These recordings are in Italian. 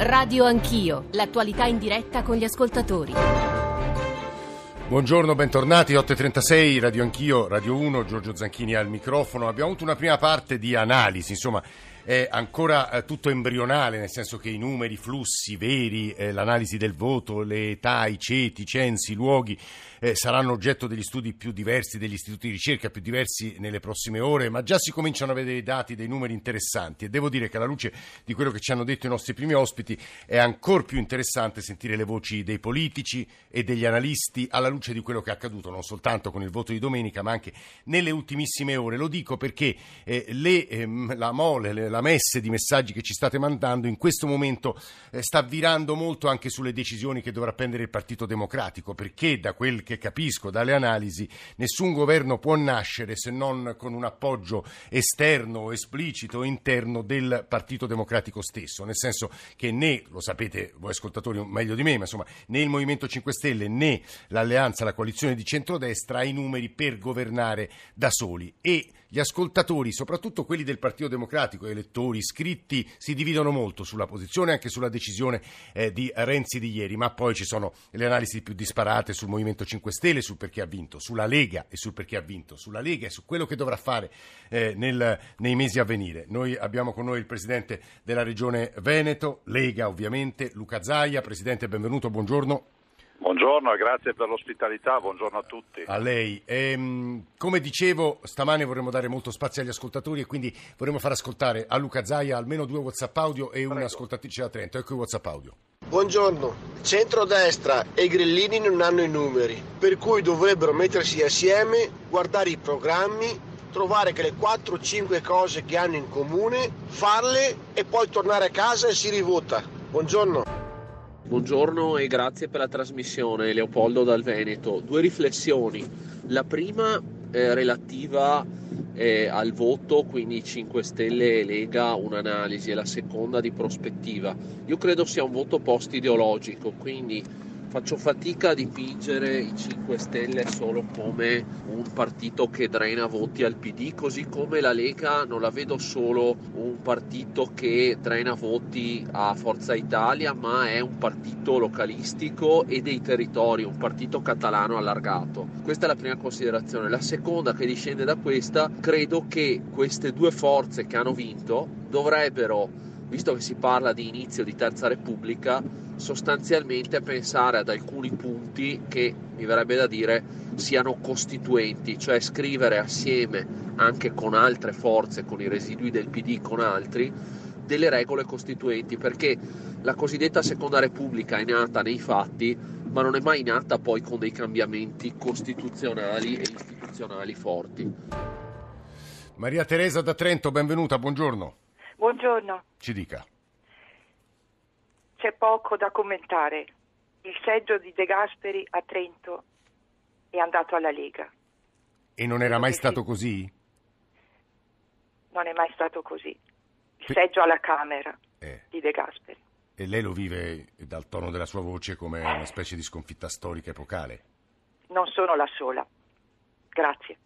Radio Anch'io, l'attualità in diretta con gli ascoltatori. Buongiorno, bentornati, 8.36, Radio Anch'io, Radio 1, Giorgio Zanchini al microfono. Abbiamo avuto una prima parte di analisi, insomma è ancora eh, tutto embrionale, nel senso che i numeri, i flussi veri, eh, l'analisi del voto, le età, i ceti, i censi, i luoghi eh, saranno oggetto degli studi più diversi, degli istituti di ricerca più diversi nelle prossime ore, ma già si cominciano a vedere dei dati, dei numeri interessanti e devo dire che alla luce di quello che ci hanno detto i nostri primi ospiti è ancora più interessante sentire le voci dei politici e degli analisti alla luce di quello che è accaduto non soltanto con il voto di domenica ma anche nelle ultimissime ore. Lo dico perché eh, le, ehm, la mole, le, la messe di messaggi che ci state mandando in questo momento eh, sta virando molto anche sulle decisioni che dovrà prendere il Partito Democratico perché da quel che capisco dalle analisi, nessun governo può nascere se non con un appoggio esterno, esplicito, interno del Partito Democratico stesso, nel senso che né, lo sapete voi ascoltatori meglio di me, ma insomma, né il Movimento 5 Stelle né l'alleanza, la coalizione di centrodestra ha i numeri per governare da soli. E gli ascoltatori, soprattutto quelli del Partito Democratico, elettori iscritti, si dividono molto sulla posizione e anche sulla decisione eh, di Renzi di ieri, ma poi ci sono le analisi più disparate sul Movimento 5 Stelle, sul perché ha vinto, sulla Lega e sul perché ha vinto, sulla Lega e su quello che dovrà fare eh, nel, nei mesi a venire. Noi abbiamo con noi il Presidente della Regione Veneto, Lega ovviamente, Luca Zaia. Presidente, benvenuto, buongiorno. Buongiorno e grazie per l'ospitalità, buongiorno a tutti. A lei. Ehm, come dicevo, stamane vorremmo dare molto spazio agli ascoltatori e quindi vorremmo far ascoltare a Luca Zaia almeno due WhatsApp audio e un'ascoltatrice da Trento. Ecco i WhatsApp audio. Buongiorno, centrodestra e grillini non hanno i numeri, per cui dovrebbero mettersi assieme, guardare i programmi, trovare quelle 4-5 cose che hanno in comune, farle e poi tornare a casa e si rivota. Buongiorno. Buongiorno e grazie per la trasmissione, Leopoldo dal Veneto. Due riflessioni. La prima è relativa eh, al voto, quindi 5 Stelle e Lega, un'analisi, e la seconda di prospettiva. Io credo sia un voto post-ideologico, quindi Faccio fatica a dipingere i 5 Stelle solo come un partito che drena voti al PD, così come la Lega non la vedo solo un partito che drena voti a Forza Italia, ma è un partito localistico e dei territori, un partito catalano allargato. Questa è la prima considerazione. La seconda che discende da questa, credo che queste due forze che hanno vinto dovrebbero visto che si parla di inizio di Terza Repubblica, sostanzialmente pensare ad alcuni punti che mi verrebbe da dire siano costituenti, cioè scrivere assieme anche con altre forze, con i residui del PD, con altri, delle regole costituenti, perché la cosiddetta Seconda Repubblica è nata nei fatti, ma non è mai nata poi con dei cambiamenti costituzionali e istituzionali forti. Maria Teresa da Trento, benvenuta, buongiorno. Buongiorno. Ci dica. C'è poco da commentare. Il seggio di De Gasperi a Trento è andato alla Lega. E non era mai stato così? Non è mai stato così. Il seggio alla Camera Eh. di De Gasperi. E lei lo vive dal tono della sua voce come una specie di sconfitta storica epocale. Non sono la sola. Grazie.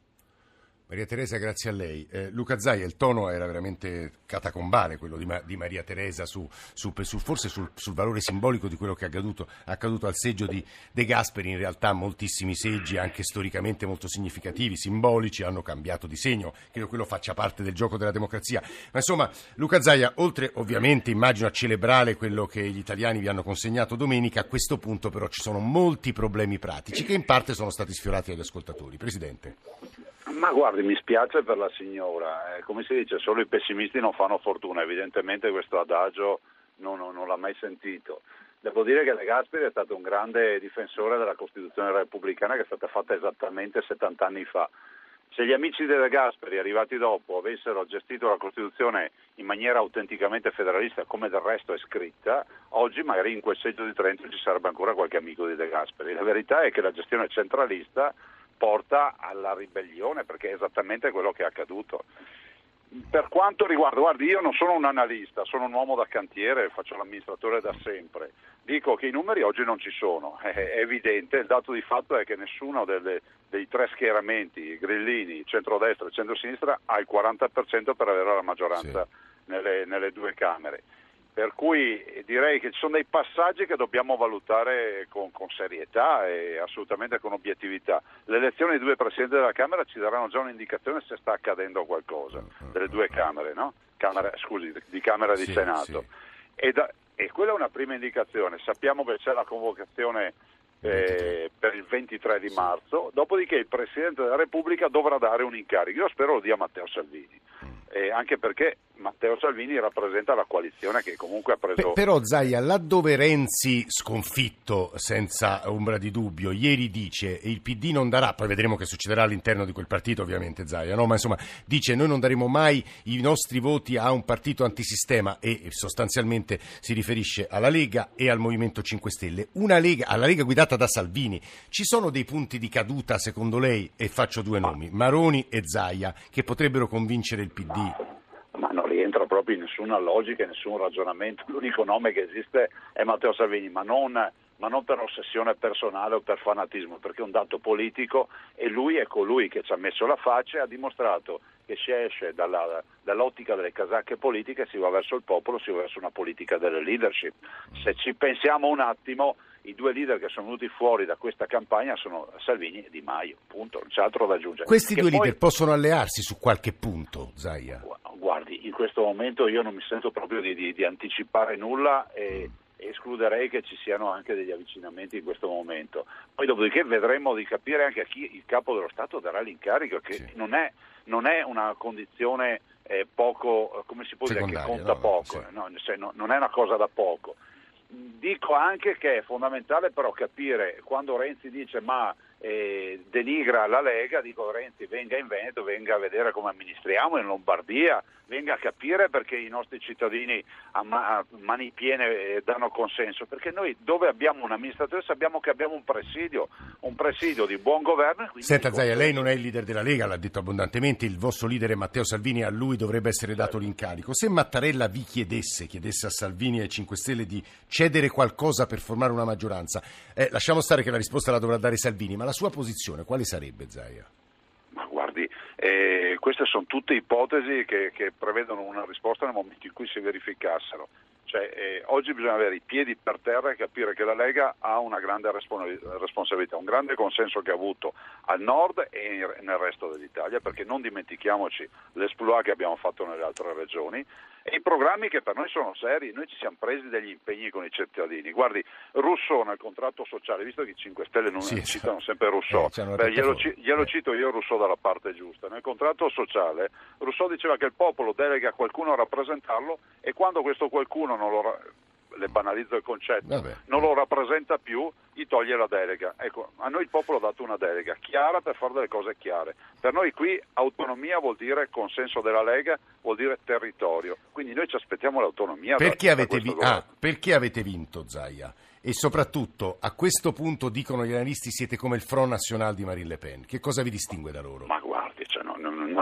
Maria Teresa, grazie a lei. Eh, Luca Zaia, il tono era veramente catacombale, quello di, Ma- di Maria Teresa, su, su- su- forse sul, sul valore simbolico di quello che è accaduto, accaduto al seggio di De Gasperi. In realtà moltissimi seggi, anche storicamente molto significativi, simbolici, hanno cambiato di segno. Credo quello faccia parte del gioco della democrazia. Ma insomma, Luca Zaia, oltre ovviamente, immagino, a celebrare quello che gli italiani vi hanno consegnato domenica, a questo punto però ci sono molti problemi pratici che in parte sono stati sfiorati dagli ascoltatori. Presidente. Ma guardi, mi spiace per la signora, eh, come si dice, solo i pessimisti non fanno fortuna, evidentemente questo adagio non, non- non l'ha mai sentito. Devo dire che De Gasperi è stato un grande difensore della Costituzione repubblicana che è stata fatta esattamente 70 anni fa. Se gli amici di De Gasperi, arrivati dopo, avessero gestito la Costituzione in maniera autenticamente federalista, come del resto è scritta, oggi magari in quel seggio di Trento ci sarebbe ancora qualche amico di De Gasperi. La verità è che la gestione centralista porta alla ribellione, perché è esattamente quello che è accaduto. Per quanto riguarda, guardi, io non sono un analista, sono un uomo da cantiere, faccio l'amministratore da sempre. Dico che i numeri oggi non ci sono, è evidente, il dato di fatto è che nessuno delle- dei tre schieramenti, grillini, centrodestra e centrosinistra, ha il 40% per avere la maggioranza nelle, nelle due Camere. Per cui direi che ci sono dei passaggi che dobbiamo valutare con, con, serietà e assolutamente con obiettività. Le elezioni di due presidenti della Camera ci daranno già un'indicazione se sta accadendo qualcosa, delle due Camere, no? Camera, scusi, di Camera e di Sì, Senato. sì. E, da- e quella è una prima indicazione. Sappiamo che c'è la convocazione eh, per il 23 di marzo, dopodiché il Presidente della Repubblica dovrà dare un incarico. Io spero lo dia Matteo Salvini, eh, anche perché Matteo Salvini rappresenta la coalizione che comunque ha preso... Pe- però Zaia, laddove Renzi sconfitto senza ombra di dubbio, ieri dice il PD non darà, poi vedremo che succederà all'interno di quel partito ovviamente Zaia, no? ma insomma dice noi non daremo mai i nostri voti a un partito antisistema e sostanzialmente si riferisce alla Lega e al Movimento 5 Stelle. Una Lega, alla Lega guidata da Salvini, ci sono dei punti di caduta secondo lei, e faccio due nomi, Maroni e Zaia, che potrebbero convincere il PD? Ma non rientra proprio in nessuna logica, in nessun ragionamento. L'unico nome che esiste è Matteo Salvini, ma non, ma non per ossessione personale o per fanatismo, perché è un dato politico e lui è colui che ci ha messo la faccia e ha dimostrato che si esce dalla- dall'ottica delle casacche politiche si va verso il popolo, si va verso una politica delle leadership. Se ci pensiamo un attimo, i due leader che sono venuti fuori da questa campagna sono Salvini e Di Maio, punto, non c'è altro da aggiungere. Questi Che due poi- leader possono allearsi su qualche punto, Zaia? Gu- Guardi, in questo momento io non mi sento proprio di, di- di anticipare nulla e, escluderei che ci siano anche degli avvicinamenti in questo momento. Poi dopodiché vedremo di capire anche a chi il capo dello Stato darà l'incarico, che Sì. non, è, non è una condizione eh, poco, come si può dire, che conta no, poco, sì. eh, no, cioè, no, non è una cosa da poco. Dico anche che è fondamentale però capire quando Renzi dice ma eh, denigra la Lega, dico Renzi venga in Veneto, venga a vedere come amministriamo in Lombardia, venga a capire perché i nostri cittadini a, ma- a mani piene eh, danno consenso, perché noi dove abbiamo un amministratore sappiamo che abbiamo un presidio, un presidio di buon governo. Senta Zaia, lei non è il leader della Lega, l'ha detto abbondantemente, il vostro leader è Matteo Salvini, a lui dovrebbe essere dato l'incarico. Se Mattarella vi chiedesse, chiedesse a Salvini e ai 5 Stelle di cedere qualcosa per formare una maggioranza, eh, lasciamo stare che la risposta la dovrà dare Salvini, ma la sua posizione quale sarebbe Zaia? Ma guardi, eh, queste sono tutte ipotesi che, che prevedono una risposta nel momento in cui si verificassero. Cioè, eh, oggi bisogna avere i piedi per terra e capire che la Lega ha una grande respons- responsabilità, un grande consenso che ha avuto al nord e in- nel resto dell'Italia, perché non dimentichiamoci l'esploit che abbiamo fatto nelle altre regioni e i programmi che per noi sono seri, noi ci siamo presi degli impegni con i cittadini. Guardi, Rousseau nel contratto sociale, visto che i 5 Stelle non Sì, citano sì. sempre Rousseau, Eh, beh, glielo, ci- glielo Eh. cito io Rousseau dalla parte giusta. Nel contratto sociale Rousseau diceva che il popolo delega qualcuno a rappresentarlo e quando questo qualcuno non lo ra- le banalizzo il concetto, Vabbè. non lo rappresenta più, gli toglie la delega. Ecco, a noi il popolo ha dato una delega chiara per fare delle cose chiare. Per noi qui autonomia vuol dire consenso della Lega, vuol dire territorio. Quindi noi ci aspettiamo l'autonomia. da- Perché da avete, questo vi- ah, perché avete vinto Zaia? E soprattutto, a questo punto dicono gli analisti siete come il Front National di Marine Le Pen. Che cosa vi distingue da loro? Ma guardi,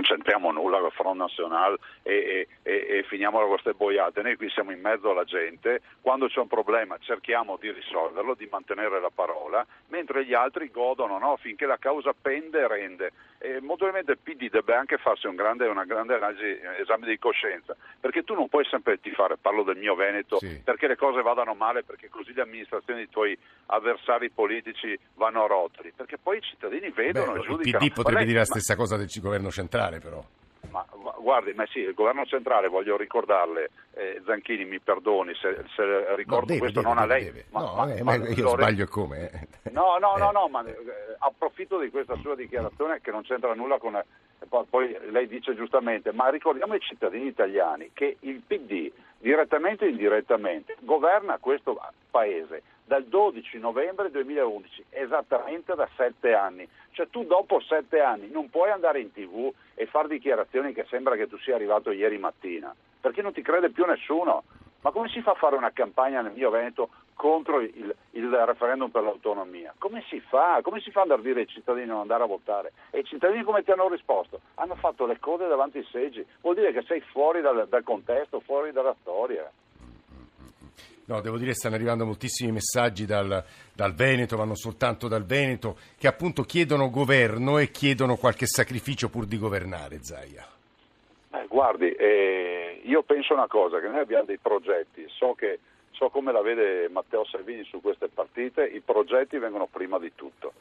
non, c'entriamo nulla con il Front National e, e, e, e finiamola con queste boiate. Noi qui siamo in mezzo alla gente, quando c'è un problema cerchiamo di risolverlo, di mantenere la parola, mentre gli altri godono no? finché la causa pende e rende. E molto probabilmente il PD deve anche farsi un grande, una grande analisi, eh, esame di coscienza, perché tu non puoi sempre tifare, parlo del mio Veneto, Sì. perché le cose vadano male, perché così le amministrazioni dei tuoi avversari politici vanno a rotoli, perché poi i cittadini vedono Beh, e il giudicano. PD potrebbe lei- dire la ma- stessa cosa del governo centrale, però. Ma guardi, ma sì, il governo centrale, voglio ricordarle, eh, Zanchini mi perdoni se, se ricordo deve, questo deve, non a deve, lei. deve. ma- No, ma- eh, ma io lo- sbaglio come? eh. No, no, no, Eh. no, ma eh, approfitto di questa sua dichiarazione che non c'entra nulla con... eh, poi- Poi lei dice giustamente, ma ricordiamo ai cittadini italiani che il PD, direttamente o indirettamente, governa questo paese dal 12 novembre 2011, esattamente da sette anni. Cioè tu dopo sette anni non puoi andare in tv e fare dichiarazioni che sembra che tu sia arrivato ieri mattina, perché non ti crede più nessuno. Ma come si fa a fare una campagna nel mio Veneto contro il, il referendum per l'autonomia? Come si fa? Come si fa ad ardire ai cittadini a non andare a votare? E i cittadini come ti hanno risposto? Hanno fatto le code davanti ai seggi. Vuol dire che sei fuori dal, dal contesto, fuori dalla storia. No, devo dire stanno arrivando moltissimi messaggi dal, dal Veneto, vanno soltanto dal Veneto, che appunto chiedono governo e chiedono qualche sacrificio pur di governare, Zaia. Eh, guardi, eh, io penso una cosa, che noi abbiamo dei progetti, so, che, so come la vede Matteo Salvini su queste partite, i progetti vengono prima di tutto.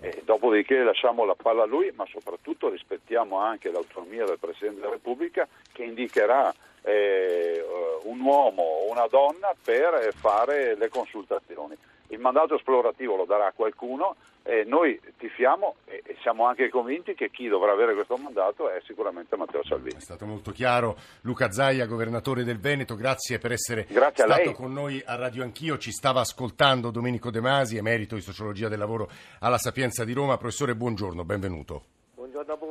E dopodiché lasciamo la palla a lui, ma soprattutto rispettiamo anche l'autonomia del Presidente della Repubblica che indicherà eh, un uomo o una donna per fare le consultazioni. Il mandato esplorativo lo darà qualcuno e noi tifiamo e siamo anche convinti che chi dovrà avere questo mandato è sicuramente Matteo Salvini. È stato molto chiaro. Luca Zaia, governatore del Veneto, grazie per essere grazie stato con noi a Radio Anch'io. Ci stava ascoltando Domenico De Masi, emerito di sociologia del lavoro alla Sapienza di Roma. Professore, buongiorno, benvenuto.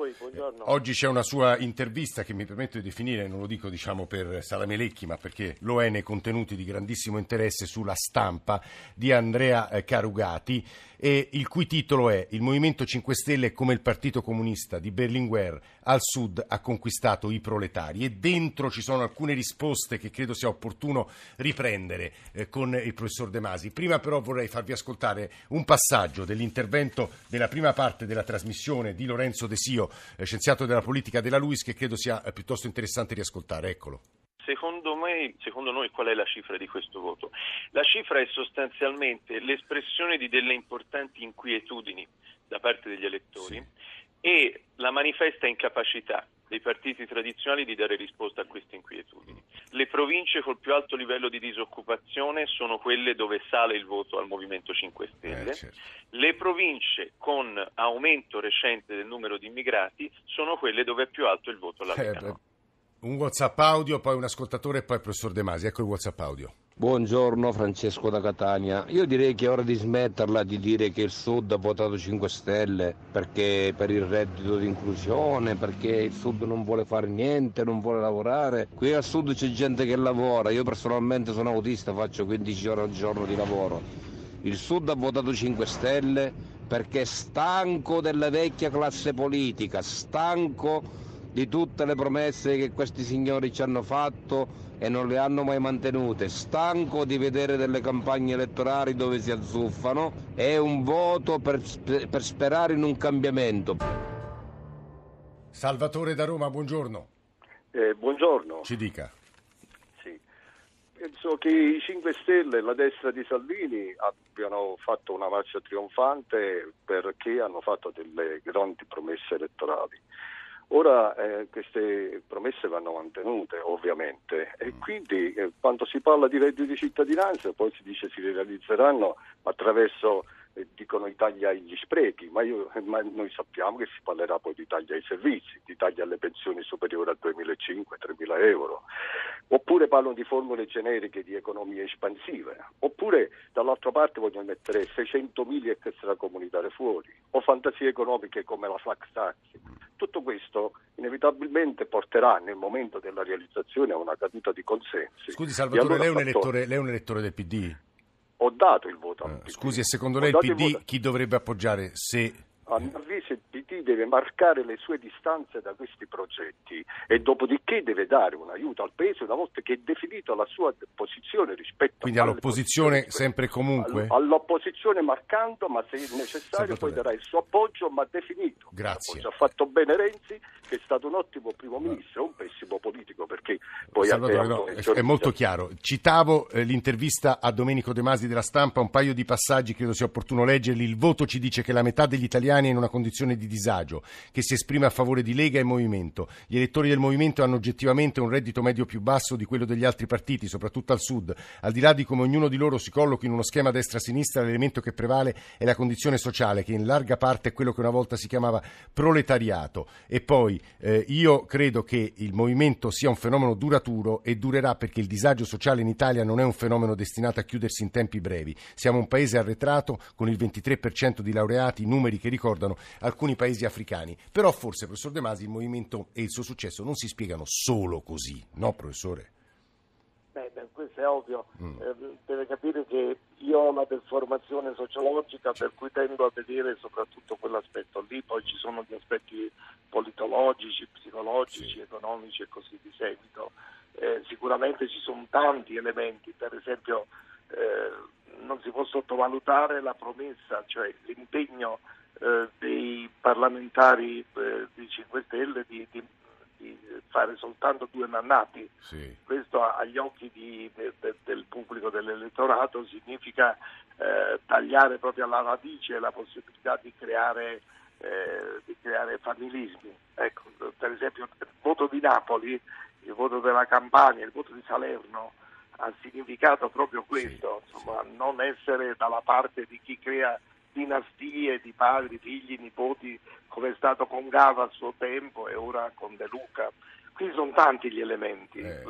Voi, buongiorno. Oggi c'è una sua intervista che mi permetto di definire, non lo dico diciamo per Salamelecchi, ma perché lo è nei contenuti di grandissimo interesse sulla stampa di Andrea eh, Carugati e il cui titolo è Il Movimento 5 Stelle come il Partito Comunista di Berlinguer al sud ha conquistato i proletari e dentro ci sono alcune risposte che credo sia opportuno riprendere eh, con il professor De Masi. Prima però vorrei farvi ascoltare un passaggio dell'intervento della prima parte della trasmissione di Lorenzo De Sio, eh, scienziato della politica della LUIS, che credo sia eh, piuttosto interessante riascoltare. Eccolo. Secondo, me, secondo noi qual è la cifra di questo voto? La cifra è sostanzialmente l'espressione di delle importanti inquietudini da parte degli elettori sì. e la manifesta incapacità dei partiti tradizionali di dare risposta a queste inquietudini. Le province col più alto livello di disoccupazione sono quelle dove sale il voto al Movimento 5 Stelle. Eh, certo. Le province con aumento recente del numero di immigrati sono quelle dove è più alto il voto alla eh, Lega. Un WhatsApp audio, poi un ascoltatore e poi il professor De Masi. Ecco il WhatsApp audio. Buongiorno Francesco da Catania. Io direi che è ora di smetterla di dire che il Sud ha votato 5 Stelle perché per il reddito di inclusione, perché il Sud non vuole fare niente, non vuole lavorare. Qui al Sud c'è gente che lavora. Io personalmente sono autista, faccio 15 ore al giorno di lavoro. Il Sud ha votato 5 Stelle perché è stanco della vecchia classe politica, stanco di tutte le promesse che questi signori ci hanno fatto e non le hanno mai mantenute. Stanco di vedere delle campagne elettorali dove si azzuffano, è un voto per, per sperare in un cambiamento. Salvatore da Roma, buongiorno. Eh, buongiorno. Ci dica. Sì. Penso che i 5 Stelle e la destra di Salvini abbiano fatto una marcia trionfante perché hanno fatto delle grandi promesse elettorali. Ora eh, queste promesse vanno mantenute ovviamente e mm. quindi eh, quando si parla di reddito di cittadinanza poi si dice si realizzeranno attraverso dicono i tagli agli sprechi, ma, io, ma, noi sappiamo che si parlerà poi di tagli ai servizi, di tagli alle pensioni superiori a 2.500-3.000 euro, oppure parlano di formule generiche di economia espansiva, oppure dall'altra parte vogliono mettere 600.000 extracomunitari fuori, o fantasie economiche come la flax tax. Tutto questo inevitabilmente porterà nel momento della realizzazione a una caduta di consensi. Scusi Salvatore, allora lei, è un elettore, lei è un elettore del PD? Dato il voto PD. Scusi, e secondo lei il PD chi dovrebbe appoggiare se a mio avviso deve marcare le sue distanze da questi progetti e dopodiché deve dare un aiuto al Paese una volta che è definito la sua posizione rispetto Quindi all'opposizione sempre e comunque? All'opposizione marcando, ma se necessario poi darà il suo appoggio, ma definito. Grazie. Ha fatto bene Renzi, che è stato un ottimo primo ministro, un pessimo politico perché poi Salvatore, no, è molto chiaro. Citavo eh, l'intervista a Domenico De Masi della stampa, un paio di passaggi credo sia opportuno leggerli. Il voto ci dice che la metà degli italiani italiani in una condizione di disagio, che si esprime a favore di Lega e Movimento. Gli elettori del Movimento hanno oggettivamente un reddito medio più basso di quello degli altri partiti, soprattutto al sud. Al di là di come ognuno di loro si collochi in uno schema destra-sinistra, l'elemento che prevale è la condizione sociale, che in larga parte è quello che una volta si chiamava proletariato. E poi eh, io credo che il Movimento sia un fenomeno duraturo e durerà perché il disagio sociale in Italia non è un fenomeno destinato a chiudersi in tempi brevi. Siamo un paese arretrato con il 23% di laureati, numeri che ricordano alcuni paesi africani. Però forse, professor De Masi, il movimento e il suo successo non si spiegano solo così, no professore? Beh, questo è ovvio, mm. eh, deve capire che io ho una deformazione sociologica per cui tendo a vedere soprattutto quell'aspetto lì, poi ci sono gli aspetti politologici, psicologici, sì. economici e così di seguito. Eh, sicuramente ci sono tanti elementi, per esempio eh, non si può sottovalutare la promessa, cioè l'impegno eh, dei parlamentari eh, di 5 Stelle di, di, di, fare soltanto due mandati. Sì. Questo agli occhi di- de- de- del pubblico dell'elettorato significa eh, tagliare proprio alla radice la possibilità di creare, eh, di creare familismi. Ecco, per esempio il voto di Napoli, il voto della Campania, il voto di Salerno ha significato proprio questo, insomma, non essere dalla parte di chi crea dinastie di padri, figli, nipoti, come è stato con Gava a suo tempo e ora con De Luca. Qui sono tanti gli elementi. Eh,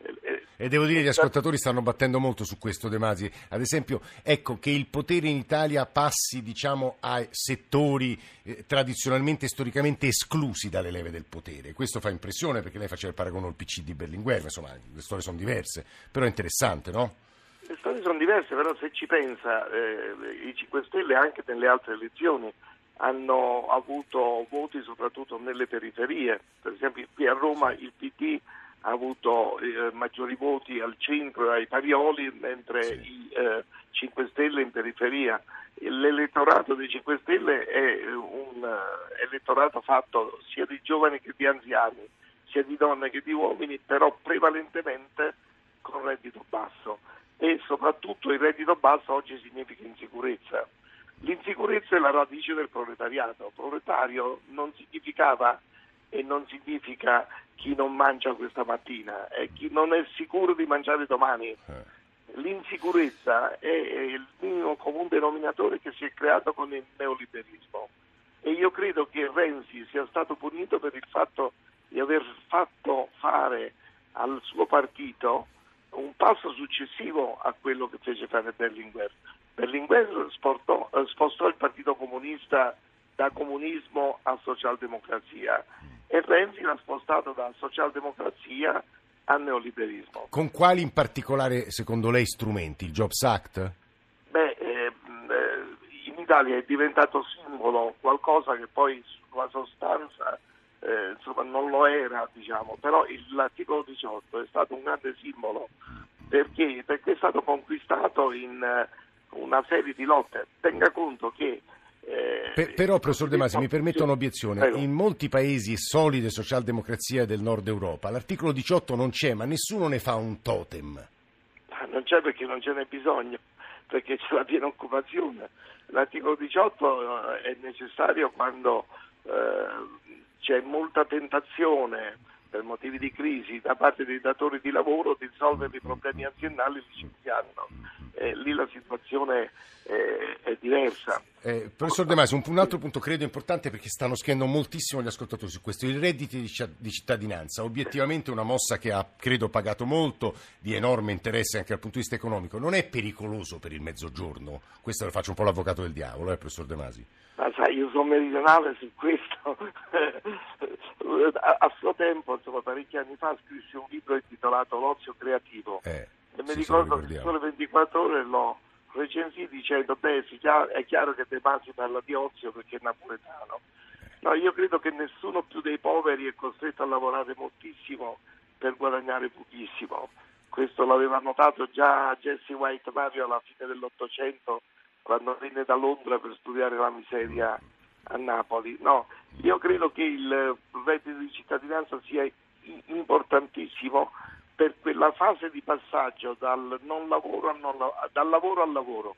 Eh, eh, E devo dire che gli ascoltatori stanno battendo molto su questo, De Masi. Ad esempio, ecco che il potere in Italia passi, diciamo, ai settori eh, tradizionalmente e storicamente esclusi dalle leve del potere. Questo fa impressione perché lei faceva il paragone al PC di Berlinguer, insomma, le storie sono diverse, però è interessante, no? Le storie sono diverse, però se ci pensa, eh, i 5 Stelle anche nelle altre elezioni hanno avuto voti soprattutto nelle periferie. Per esempio qui a Roma il PD ha avuto eh, maggiori voti al centro e ai Parioli, mentre i eh, 5 Stelle in periferia. L'elettorato dei 5 Stelle è un eh, elettorato fatto sia di giovani che di anziani, sia di donne che di uomini, però prevalentemente con reddito basso e soprattutto il reddito basso oggi significa insicurezza. L'insicurezza è la radice del proletariato. Proletario non significava e non significa chi non mangia questa mattina, è chi non è sicuro di mangiare domani. L'insicurezza è il minimo comune denominatore che si è creato con il neoliberismo e io credo che Renzi sia stato punito per il fatto di aver fatto fare al suo partito un passo successivo a quello che fece fare Berlinguer. Berlinguer sportò- eh, spostò il Partito Comunista da comunismo a socialdemocrazia e Renzi l'ha spostato da socialdemocrazia a neoliberismo. Con quali in particolare, secondo lei, strumenti? Il Jobs Act? Beh, eh, eh, in Italia è diventato simbolo qualcosa che poi sulla sostanza eh, insomma, non lo era, diciamo, però il- l'articolo 18 è stato un grande simbolo perché, perché è stato conquistato in eh, una serie di lotte. Tenga conto che eh, Per- però, professor De Masi, mi permetta Sì, un'obiezione. prego. In molti paesi solide socialdemocrazia del nord Europa l'articolo 18 non c'è, ma nessuno ne fa un totem. Non c'è perché non ce n'è bisogno, perché c'è la piena occupazione. L'articolo 18 eh, è necessario quando eh, c'è molta tentazione per motivi di crisi da parte dei datori di lavoro di risolvere i problemi aziendali licenziando. Eh, lì la situazione eh, è diversa. Eh, professor De Masi, un, un altro punto credo importante perché stanno scrivendo moltissimo gli ascoltatori su questo, il reddito di, di cittadinanza, obiettivamente una mossa che ha credo pagato molto, di enorme interesse anche dal punto di vista economico, non è pericoloso per il mezzogiorno? Questo lo faccio un po' l'avvocato del diavolo, eh, professor De Masi. Ma sai, io sono meridionale su questo. a, suo tempo, insomma, parecchi anni fa, scrissi un libro intitolato L'ozio creativo. Eh, E mi ricordo che sole 24 ore l'ho recensì dicendo, beh, è chiaro che De Masi parla di ozio perché è napoletano. No, io credo che nessuno più dei poveri è costretto a lavorare moltissimo per guadagnare pochissimo. Questo l'aveva notato già Jesse White Mario alla fine dell'Ottocento, quando venne da Londra per studiare la miseria a Napoli. No, io credo che il reddito di cittadinanza sia importantissimo per quella fase di passaggio dal, non lavoro, al non dal lavoro al lavoro.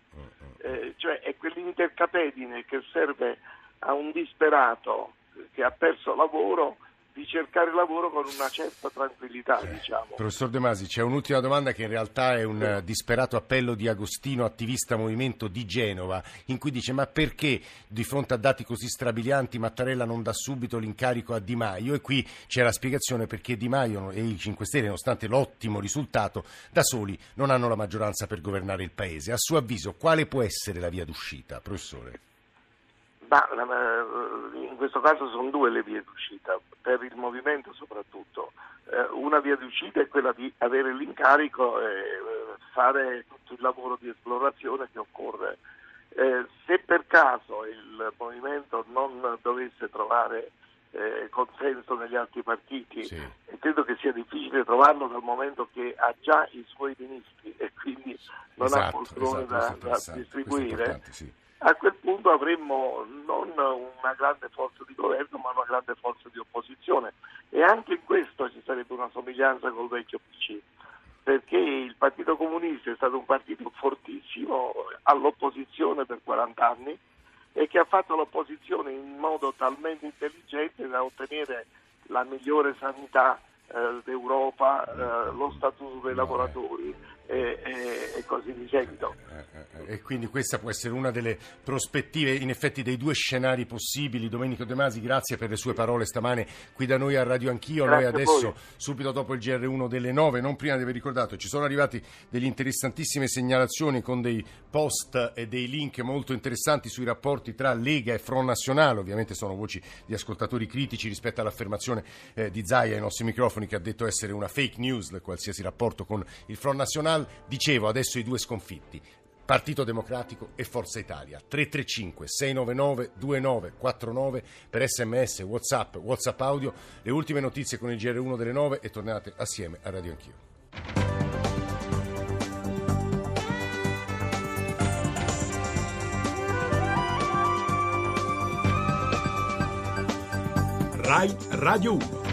Eh, cioè è quell'intercapedine che serve a un disperato che ha perso lavoro di cercare lavoro con una certa tranquillità, diciamo. Professor De Masi, c'è un'ultima domanda che in realtà è un eh, disperato appello di Agostino, attivista movimento di Genova, in cui dice ma perché di fronte a dati così strabilianti Mattarella non dà subito l'incarico a Di Maio? E qui c'è la spiegazione perché Di Maio e i 5 Stelle, nonostante l'ottimo risultato, da soli non hanno la maggioranza per governare il Paese. A suo avviso quale può essere la via d'uscita, professore? Ma in questo caso sono due le vie d'uscita, per il movimento soprattutto. Eh, una via d'uscita è quella di avere l'incarico e eh, fare tutto il lavoro di esplorazione che occorre. Eh, se per caso il movimento non dovesse trovare consenso negli altri partiti, Sì. e credo che sia difficile trovarlo dal momento che ha già i suoi ministri e quindi non ha Esatto, poltrone esatto, da, da distribuire. A quel punto avremmo non una grande forza di governo ma una grande forza di opposizione. E anche in questo ci sarebbe una somiglianza col vecchio PC perché il Partito Comunista è stato un partito fortissimo all'opposizione per 40 anni e che ha fatto l'opposizione in modo talmente intelligente da ottenere la migliore sanità eh, d'Europa, eh, lo statuto dei lavoratori e, e, e così di seguito. Eh, eh, e quindi questa può essere una delle prospettive, in effetti, dei due scenari possibili. Domenico De Masi, grazie per le sue parole stamane qui da noi a Radio Anch'io. Grazie noi adesso, subito dopo il GR1 delle 9, non prima di aver ricordato, ci sono arrivati delle interessantissime segnalazioni con dei post e dei link molto interessanti sui rapporti tra Lega e Front Nazionale. Ovviamente sono voci di ascoltatori critici rispetto all'affermazione eh, di Zaia ai nostri microfoni che ha detto essere una fake news qualsiasi rapporto con il Front Nazionale. Dicevo adesso i due sconfitti. Partito Democratico e Forza Italia. 335 699 2949 per sms, whatsapp, whatsapp audio. Le ultime notizie con il GR1 delle 9 e tornate assieme a Radio Anch'io. RAI Radio 1